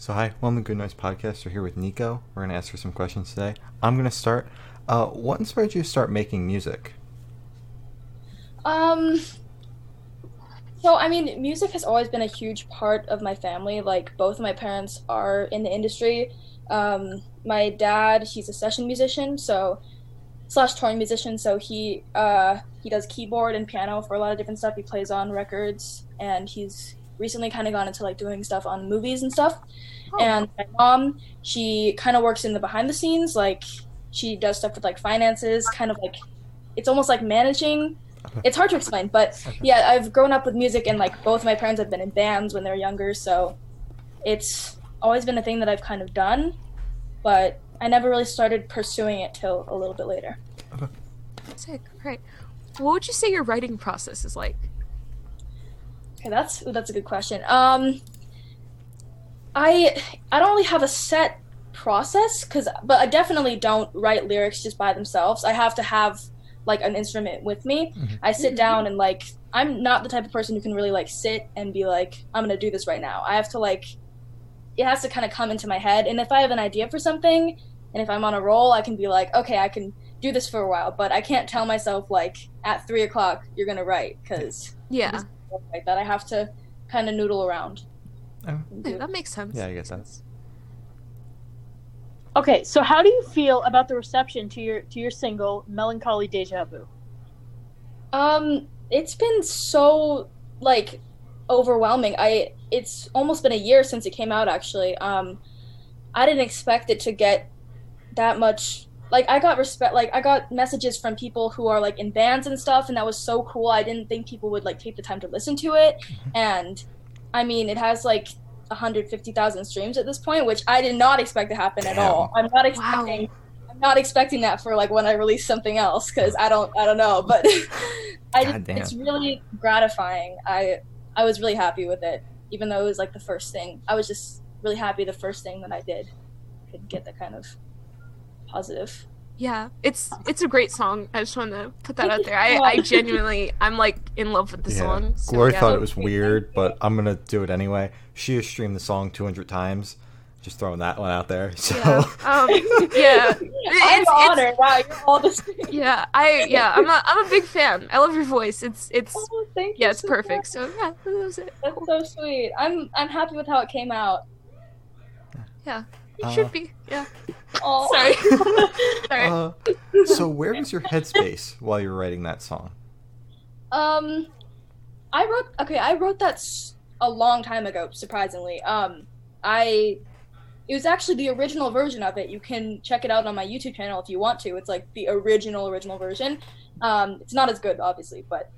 So hi, welcome to Good Noise Podcast. We're here with Nico. We're gonna ask her some questions today. I'm gonna start. Uh, what inspired you to start making music? Um. So I mean, music has always been a huge part of my family. Like both of my parents are in the industry. Um, my dad, he's a session musician, so slash touring musician. So he uh, he does keyboard and piano for a lot of different stuff. He plays on records, and he's recently kind of gone into like doing stuff on movies and stuff. Oh. And my mom, she kind of works in the behind the scenes, like she does stuff with like finances, kind of like it's almost like managing. It's hard to explain, but yeah, I've grown up with music, and like both my parents have been in bands when they were younger, so it's always been a thing that I've kind of done, but I never really started pursuing it till a little bit later. Sick. Right. What would you say your writing process is like? Okay, that's that's a good question. Um, I I don't really have a set process because, but I definitely don't write lyrics just by themselves. I have to have like an instrument with me. Mm-hmm. I sit down and like I'm not the type of person who can really like sit and be like I'm gonna do this right now. I have to like it has to kind of come into my head, and if I have an idea for something, and if I'm on a roll, I can be like, okay, I can do this for a while, but I can't tell myself like at three o'clock you're gonna write because yeah like that. I have to kind of noodle around. Oh. Yeah, that makes sense. Yeah, I guess that's. Okay, so how do you feel about the reception to your to your single "Melancholy Deja Vu"? Um, it's been so like overwhelming. I it's almost been a year since it came out. Actually, um, I didn't expect it to get that much like I got respect like I got messages from people who are like in bands and stuff and that was so cool. I didn't think people would like take the time to listen to it mm-hmm. and I mean it has like 150,000 streams at this point, which I did not expect to happen Damn. at all. I'm not expecting wow. I'm not expecting that for like when I release something else cuz I don't I don't know, but I just, it's really gratifying. I I was really happy with it even though it was like the first thing. I was just really happy the first thing that I did could get that kind of positive. Yeah, it's it's a great song. I just want to put that out there. I, I genuinely, I'm like in love with the yeah. song. So, Glory yeah. thought it was weird, but I'm gonna do it anyway. She has streamed the song 200 times. Just throwing that one out there. So yeah, um, yeah. I'm it's, honored. Wow, you're all the same. Yeah, I yeah, I'm a I'm a big fan. I love your voice. It's it's oh, thank yeah, you it's so perfect. Much. So yeah, that was it. That's so sweet. I'm I'm happy with how it came out. Yeah, you uh, should be. Yeah. Oh. Sorry. Sorry. Uh, so where was your headspace while you were writing that song? Um, I wrote. Okay, I wrote that a long time ago. Surprisingly, um, I. It was actually the original version of it. You can check it out on my YouTube channel if you want to. It's like the original original version. Um, it's not as good, obviously, but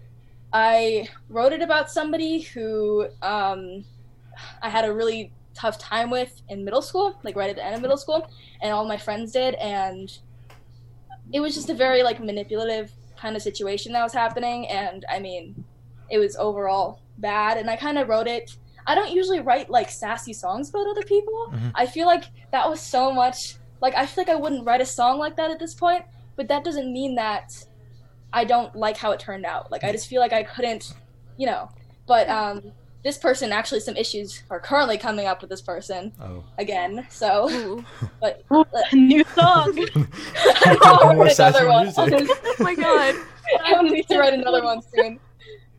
I wrote it about somebody who um, I had a really tough time with in middle school, like right at the end of middle school, and all my friends did, and it was just a very like manipulative kind of situation that was happening, and I mean, it was overall bad, and I kind of wrote it. I don't usually write like sassy songs about other people. Mm-hmm. I feel like that was so much like I feel like I wouldn't write a song like that at this point, but that doesn't mean that I don't like how it turned out. Like I just feel like I couldn't, you know. But um this person actually some issues are currently coming up with this person oh. again. So, but Ooh, new song. I More another one. Oh my god! I need to write another one soon.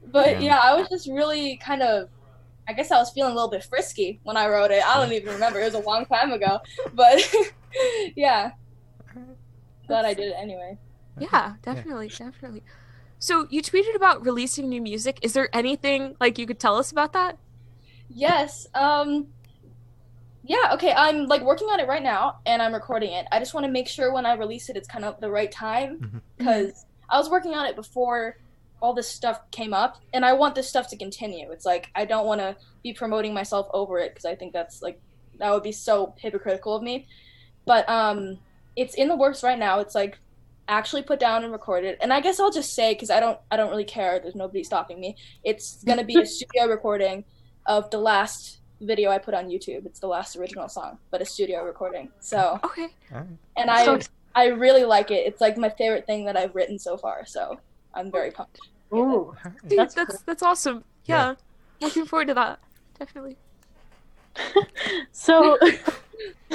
But yeah. yeah, I was just really kind of. I guess I was feeling a little bit frisky when I wrote it. I don't even remember. It was a long time ago. But yeah, glad I did it anyway. Yeah, definitely, yeah. definitely. So you tweeted about releasing new music. Is there anything like you could tell us about that? Yes. Um yeah, okay. I'm like working on it right now and I'm recording it. I just want to make sure when I release it it's kind of the right time mm-hmm. because mm-hmm. I was working on it before all this stuff came up and I want this stuff to continue. It's like I don't want to be promoting myself over it because I think that's like that would be so hypocritical of me. But um it's in the works right now. It's like actually put down and recorded. And i guess i'll just say because i don't i don't really care. There's nobody stopping me. It's going to be a studio recording of the last video i put on youtube. It's the last original song but a studio recording. So okay. And i so, i really like it. It's like my favorite thing that i've written so far. So i'm very pumped. Ooh, Dude, that's that's, that's awesome. Yeah. yeah. Looking forward to that. Definitely. So,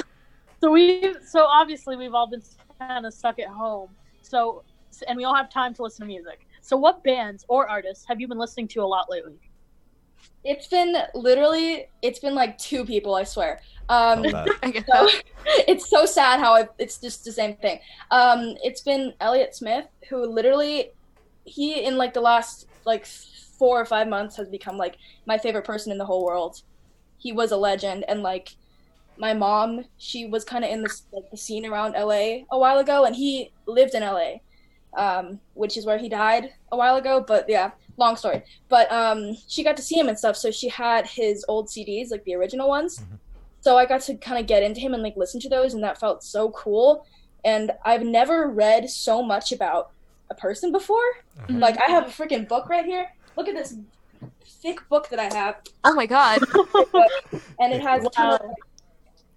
so we, so obviously we've all been kind of stuck at home. So, and we all have time to listen to music. So, what bands or artists have you been listening to a lot lately? It's been literally, it's been like two people, I swear. Um, Love that. I get so, it's so sad how I, it's just the same thing. Um, it's been Elliott Smith who literally, he in like the last like four or five months has become like my favorite person in the whole world. He was a legend, and like my mom, she was kind of in this like the scene around LA a while ago, and he lived in LA, um, which is where he died a while ago. But yeah, long story. But um, she got to see him and stuff, so she had his old CDs, like the original ones. Mhm. So I got to kind of get into him and like listen to those, and that felt so cool. And I've never read so much about a person before. Mhm. Like I have a freaking book right here. Look at this thick book that I have, Oh my god. and it has a ton of Wow. like,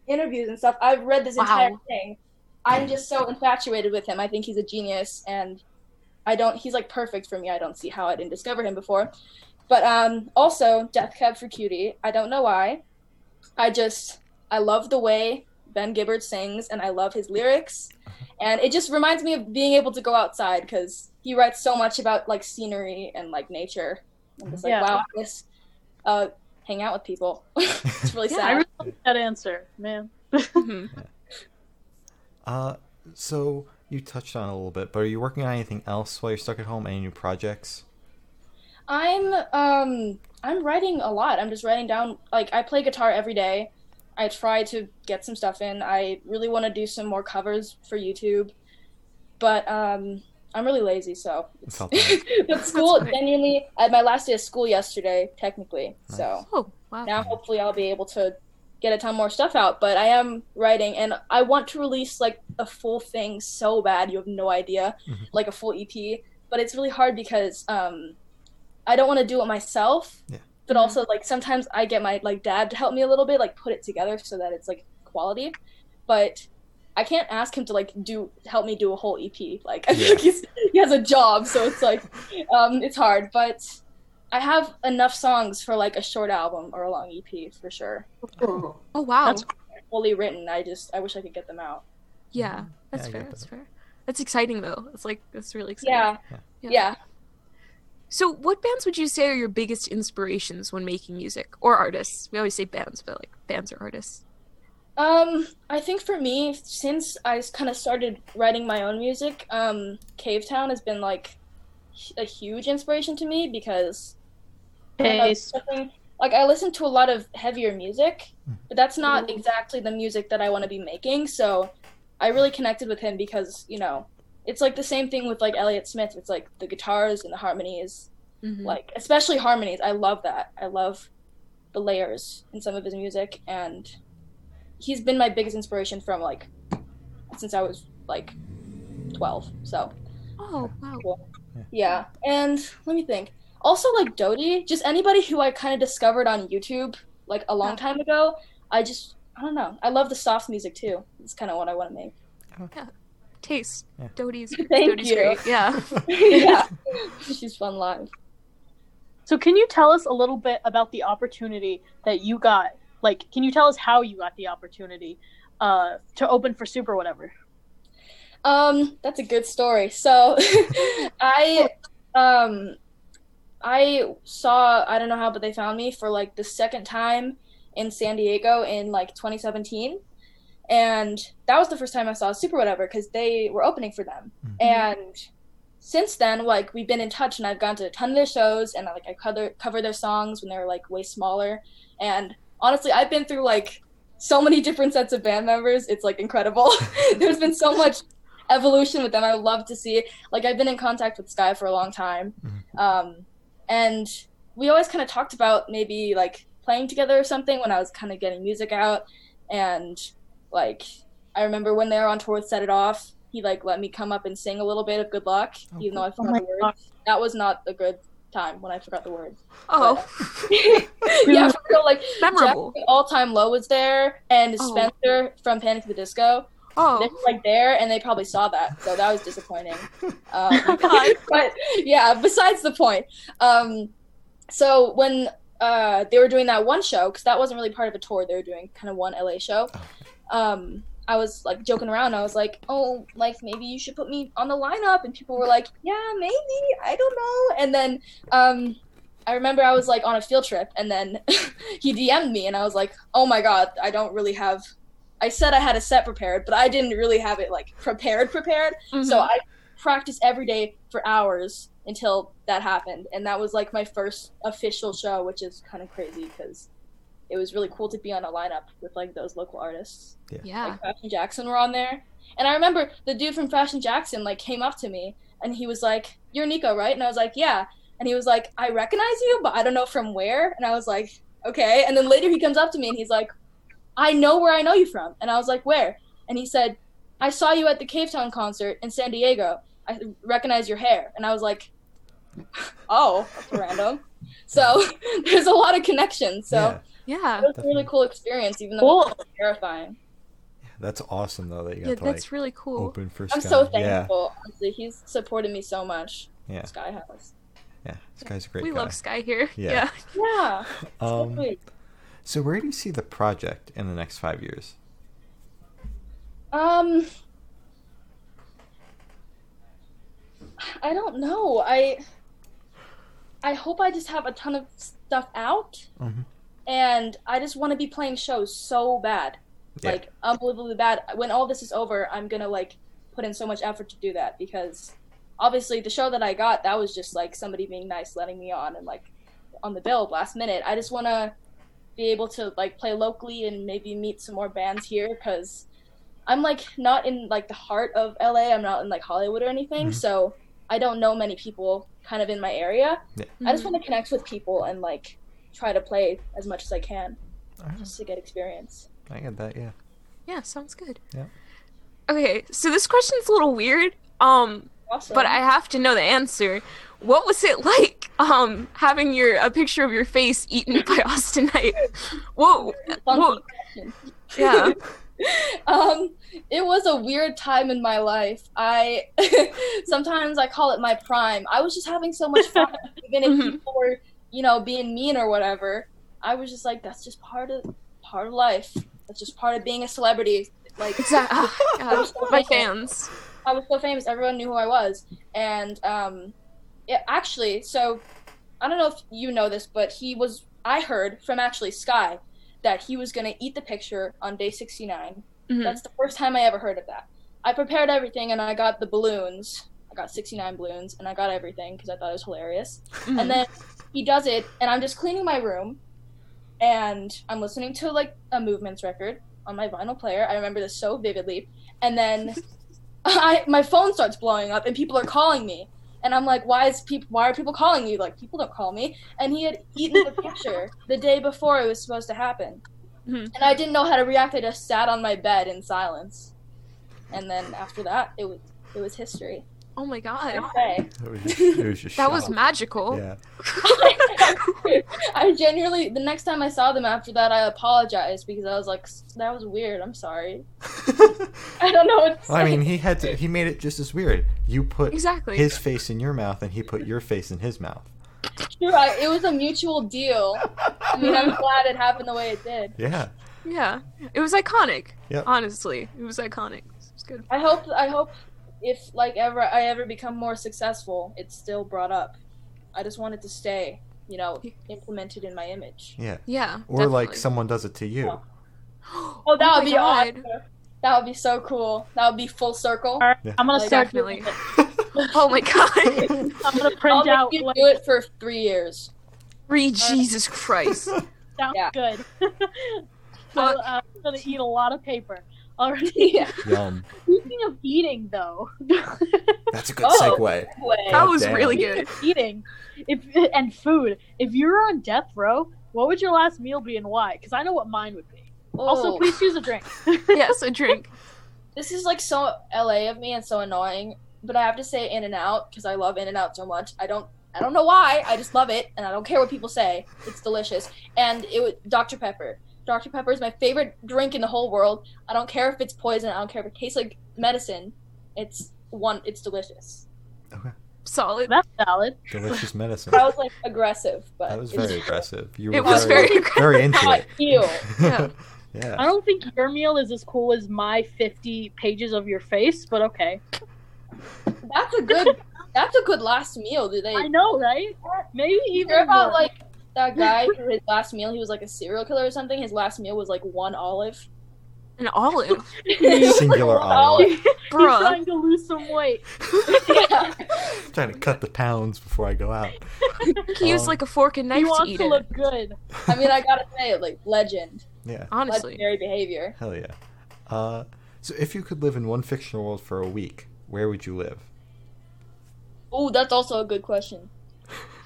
interviews and stuff. I've read this Wow. entire thing. I'm just so infatuated with him. I think he's a genius, and I don't. He's like perfect for me. I don't see how I didn't discover him before. But um, also Death Cab for Cutie. I don't know why. I just I love the way Ben Gibbard sings, and I love his lyrics, and it just reminds me of being able to go outside because he writes so much about like scenery and like nature. I'm just like, Yeah. wow, I miss uh, hang out with people. it's really Yeah, sad. I really like that answer, man. Mhm. Uh, so you touched on it a little bit, but are you working on anything else while you're stuck at home? Any new projects? I'm um I'm writing a lot. I'm just writing down like I play guitar every day. I try to get some stuff in. I really want to do some more covers for YouTube. But um I'm really lazy, so it's, Felt that. but school genuinely I had my last day of school yesterday, technically. So Oh wow. now hopefully I'll be able to get a ton more stuff out. But I am writing and I want to release like a full thing so bad you have no idea. Mhm. Like a full EP. But it's really hard because um I don't want to do it myself. Yeah. But also like sometimes I get my like dad to help me a little bit, like put it together so that it's like quality. But I can't ask him to like do help me do a whole EP. Like I Yeah. like he's, he has a job, so it's like um it's hard. But I have enough songs for like a short album or a long EP for sure. Oh wow. That's- Fully written. I just I wish I could get them out. yeah, that's I fair. get That's fair. That's exciting though. It's like that's really exciting. Yeah. Yeah. Yeah. So, what bands would you say are your biggest inspirations when making music, or artists? We always say bands, but like bands or artists. Um, I think for me, since I kind of started writing my own music, um, Cavetown has been like a huge inspiration to me because I don't know, Hey, something- like I listen to a lot of heavier music, Hmm. but that's not exactly the music that I want to be making. So I really connected with him because you know it's like the same thing with like Elliott Smith. It's like the guitars and the harmonies, Mhm. like especially harmonies. I love that. I love the layers in some of his music, and he's been my biggest inspiration from like since I was like twelve. So Oh wow. yeah, and let me think. Also, like Dodie, just anybody who I kind of discovered on YouTube like a long Yeah. time ago. I just I don't know. I love the soft music too. It's kind of what I want to make. Yeah. Taste. Yeah. Dodie's. Thank Dodie's you. great. Yeah. yeah, she's fun live. so can you tell us a little bit about the opportunity that you got? Like, can you tell us how you got the opportunity uh, to open for Super whatever? Um, that's a good story. So, I, um, I saw I don't know how, but they found me for like the second time in San Diego in like 2017, and that was the first time I saw Super Whatever because they were opening for them, Mhm. and since then, like we've been in touch, and I've gone to a ton of their shows, and like I cover cover their songs when they were like way smaller, and honestly, I've been through like so many different sets of band members. It's like incredible. There's been so much evolution with them. I love to see. Like I've been in contact with Sky for a long time, Mhm. um, and we always kind of talked about maybe like playing together or something when I was kind of getting music out. And like I remember when they were on tour with Set It Off, he like let me come up and sing a little bit of Good Luck, Oh, even though I Oh forgot my the words. That was not a good time when I forgot the words. Oh, yeah, for real, like memorable. All Time Low was there, and Oh. Spencer from Panic at the Disco. They Oh, were like there, and they probably saw that, so that was disappointing. Oh, Um, but yeah, besides the point. Um, so when uh, they were doing that one show because that wasn't really part of a tour. They were doing kind of one LA show. Um, I was like joking around. I was like, "Oh, like maybe you should put me on the lineup," and people were like, "Yeah, maybe. I don't know." And then um, I remember I was like on a field trip, and then he DM'd me, and I was like, "Oh my god, I don't really have." I said I had a set prepared, but I didn't really have it like prepared, prepared. So Mhm. I practiced every day for hours until that happened, and that was like my first official show, which is kind of crazy because it was really cool to be on a lineup with like those local artists. yeah. Like Fashion Jackson were on there, and I remember the dude from Fashion Jackson like came up to me and he was like, "You're Nico, right?" And I was like, "Yeah." And he was like, "I recognize you, but I don't know from where." And I was like, "Okay." And then later he comes up to me and he's like, "I know where I know you from." And I was like, "Where?" And he said, "I saw you at the Cavetown concert in San Diego. I recognize your hair." And I was like, "Oh, that's random." So there's a lot of connections. So Yeah. it was a really cool experience, even though Cool. it was terrifying. yeah, that's awesome though that you got Yeah, to that's like really cool. open for I'm Sky. so Yeah, thankful. Honestly, he's supported me so much. Yeah. Sky House. yeah. This guy's a great We guy. love Sky here. Yeah. Yeah. Yeah. so Um, sweet. So where do you see the project in the next five years? Um, I don't know. I I hope I just have a ton of stuff out, Mhm. and I just want to be playing shows so bad, Yeah. like unbelievably bad. When all this is over, I'm gonna like put in so much effort to do that because obviously the show that I got that was just like somebody being nice, letting me on, and like on the bill last minute. I just want to be able to like play locally and maybe meet some more bands here because I'm like not in like the heart of LA. I'm not in like Hollywood or anything, Mhm. so I don't know many people kind of in my area. yeah I just want to connect with people and like try to play as much as I can Alright, just to get experience. I get that. Yeah. Yeah, sounds good. Yeah. Okay, so this question's a little weird. Um, Awesome. but I have to know the answer. What was it like um having your a picture of your face eaten by Austinite? Whoa. Whoa. Yeah. um, it was a weird time in my life. I sometimes I call it my prime. I was just having so much fun, even if Mhm. people were, you know, being mean or whatever. I was just like, that's just part of part of life. That's just part of being a celebrity. Like Exactly. God, my fans. I was so famous, everyone knew who I was. And um, it actually, so I don't know if you know this, but he was. I heard from actually Sky that he was gonna eat the picture on day 69. Mhm. That's the first time I ever heard of that. I prepared everything and I got the balloons. I got 69 balloons and I got everything because I thought it was hilarious. Mhm. And then he does it, and I'm just cleaning my room, and I'm listening to like a movements record on my vinyl player. I remember this so vividly. And then I my phone starts blowing up, and people are calling me, and I'm like, why is people? Why are people calling you? Like people don't call me. And he had eaten the picture the day before it was supposed to happen, Mhm. and I didn't know how to react. I just sat on my bed in silence, and then after that, it was it was history. Oh my god. Okay. It was just, it was just That was magical. Yeah. I genuinely, the next time I saw them after that, I apologized because I was like, that was weird. I'm sorry. I don't know what to Well, I mean, he had to. He made it just as weird. You put Exactly. his face in your mouth, and he put your face in his mouth. You're right. It was a mutual deal. I mean, I'm glad it happened the way it did. Yeah. Yeah. It was iconic. Yep. Honestly. It was iconic. It was good. I hope, I hope, if like ever I ever become more successful, it's still brought up. I just want it to stay, you know, implemented in my image. Yeah. Yeah. Or like someone does it to you. Oh, that would be God. awesome. That would be so cool. That would be full circle. All right, Yeah. I'm gonna Like, start definitely. doing it. Oh my god. I'm gonna I'll print out. you Like, do it for three years. Read Jesus Christ. sounds Yeah. good. so uh, I'm gonna eat a lot of paper. Already. yeah. Yum. Speaking of eating, though, That's a good Oh. segue. Way. That was damn. really good. eating, if and food. If you were on death row, what would your last meal be and why? Because I know what mine would be. Also, Oh. please choose a drink. Yes, a drink. this is like so LA of me and so annoying, but I have to say In and Out because I love In and Out so much. I don't I don't know why. I just love it and I don't care what people say. It's delicious. And it was Dr Pepper. Dr Pepper is my favorite drink in the whole world. I don't care if it's poison. I don't care if it tastes like medicine. It's one it's delicious. Okay. Solid. That's valid. Delicious medicine. That was like aggressive, but That was very aggressive. You were It was very, very aggressive. very into Not it. you. Yeah. yeah. I don't think your meal is as cool as my 50 pages of your face, but okay. That's a good. That's a good last meal. Do they I know, right? Maybe You even hear about more. like that guy who his last meal he was like a serial killer or something. His last meal was like one olive. An olive. Singular olive. He's trying to lose some weight. yeah. trying to cut the pounds before I go out. He used Um, like a fork and He knife to wants eat to it. look good. I mean, I gotta say, like legend, Yeah. Honestly. legendary behavior. Hell yeah. Uh, so if you could live in one fictional world for a week, where would you live? Oh, that's also a good question.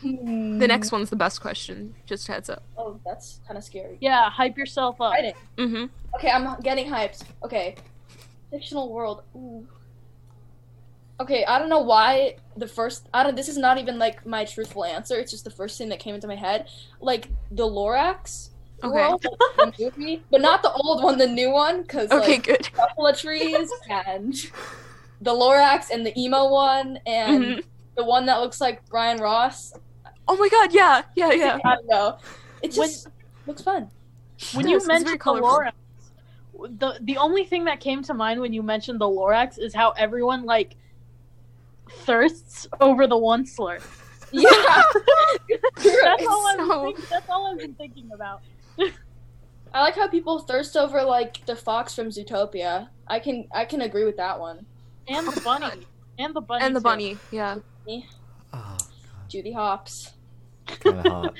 The next one's the best question. Just heads up. Oh, that's kind of scary. Yeah, hype yourself up. Exciting. Mm-hmm. Okay, I'm getting hyped. Okay, fictional world. Ooh. Okay, I don't know why the first. I don't. This is not even like my truthful answer. It's just the first thing that came into my head. Like the Lorax Okay. world, like, the movie, but not the old one, the new one, because Okay, like good. couple of trees and the Lorax and the emo one and Mhm. The one that looks like Brian Ross. Oh my god, yeah, yeah, yeah. I don't know. It When- just looks fun. When Yes, you mentioned the colorful. Lorax, the the only thing that came to mind when you mentioned the Lorax is how everyone like thirsts over the Once-ler. Yeah. That's all I'm so- think- that's all I've been thinking about. I like how people thirst over like the fox from Zootopia. I can I can agree with that one. And the bunny. And the bunny. And the too. bunny, yeah. Oh, Judy Hopps. kind of hot.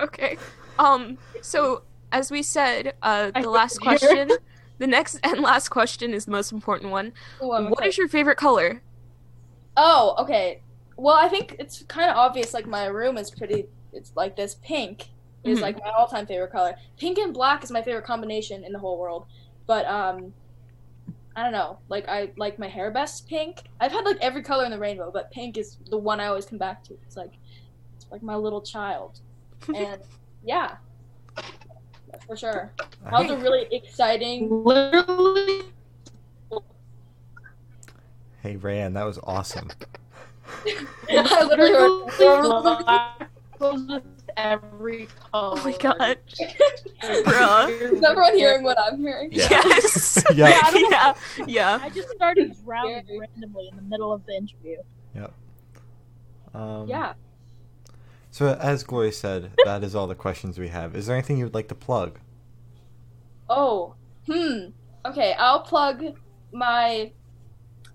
Okay. Um, so as we said, uh I the last question the next and last question is the most important one. Ooh, What excited. is your favorite color? Oh, okay. Well, I think it's kind of obvious. Like my room is pretty. It's like this. Pink is Mhm. like my all-time favorite color. Pink and black is my favorite combination in the whole world. But um, I don't know. Like I like my hair best pink. I've had like every color in the rainbow, but pink is the one I always come back to. It's like it's like my little child. And yeah, for sure. That was a really exciting. Literally Hey, Rayanne, that was awesome. I literally heard. black goes with every color. Oh my god. Bruh. Is everyone hearing what I'm hearing? Yeah. Yes. Yeah. yeah. Yeah. I just started drowning randomly in the middle of the interview. Um, Yeah. So, as Gloria said, that is all the questions we have. Is there anything you would like to plug? Oh, hmm. Okay, I'll plug my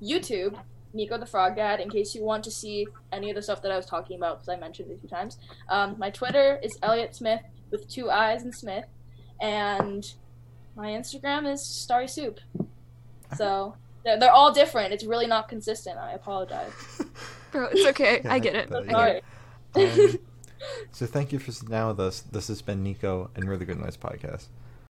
YouTube, Nico the Frog Dad, in case you want to see any of the stuff that I was talking about, because I mentioned it a few times. Um, my Twitter is Elliot Smith with two I's and Smith, and my Instagram is Starry Soup. So they're, they're all different. It's really not consistent. I apologize. Bro, it's okay. Yeah, I get it. but- Sorry. it. Um, so, thank you for sitting down with us. This has been Nico and We're the Good Noise Podcast.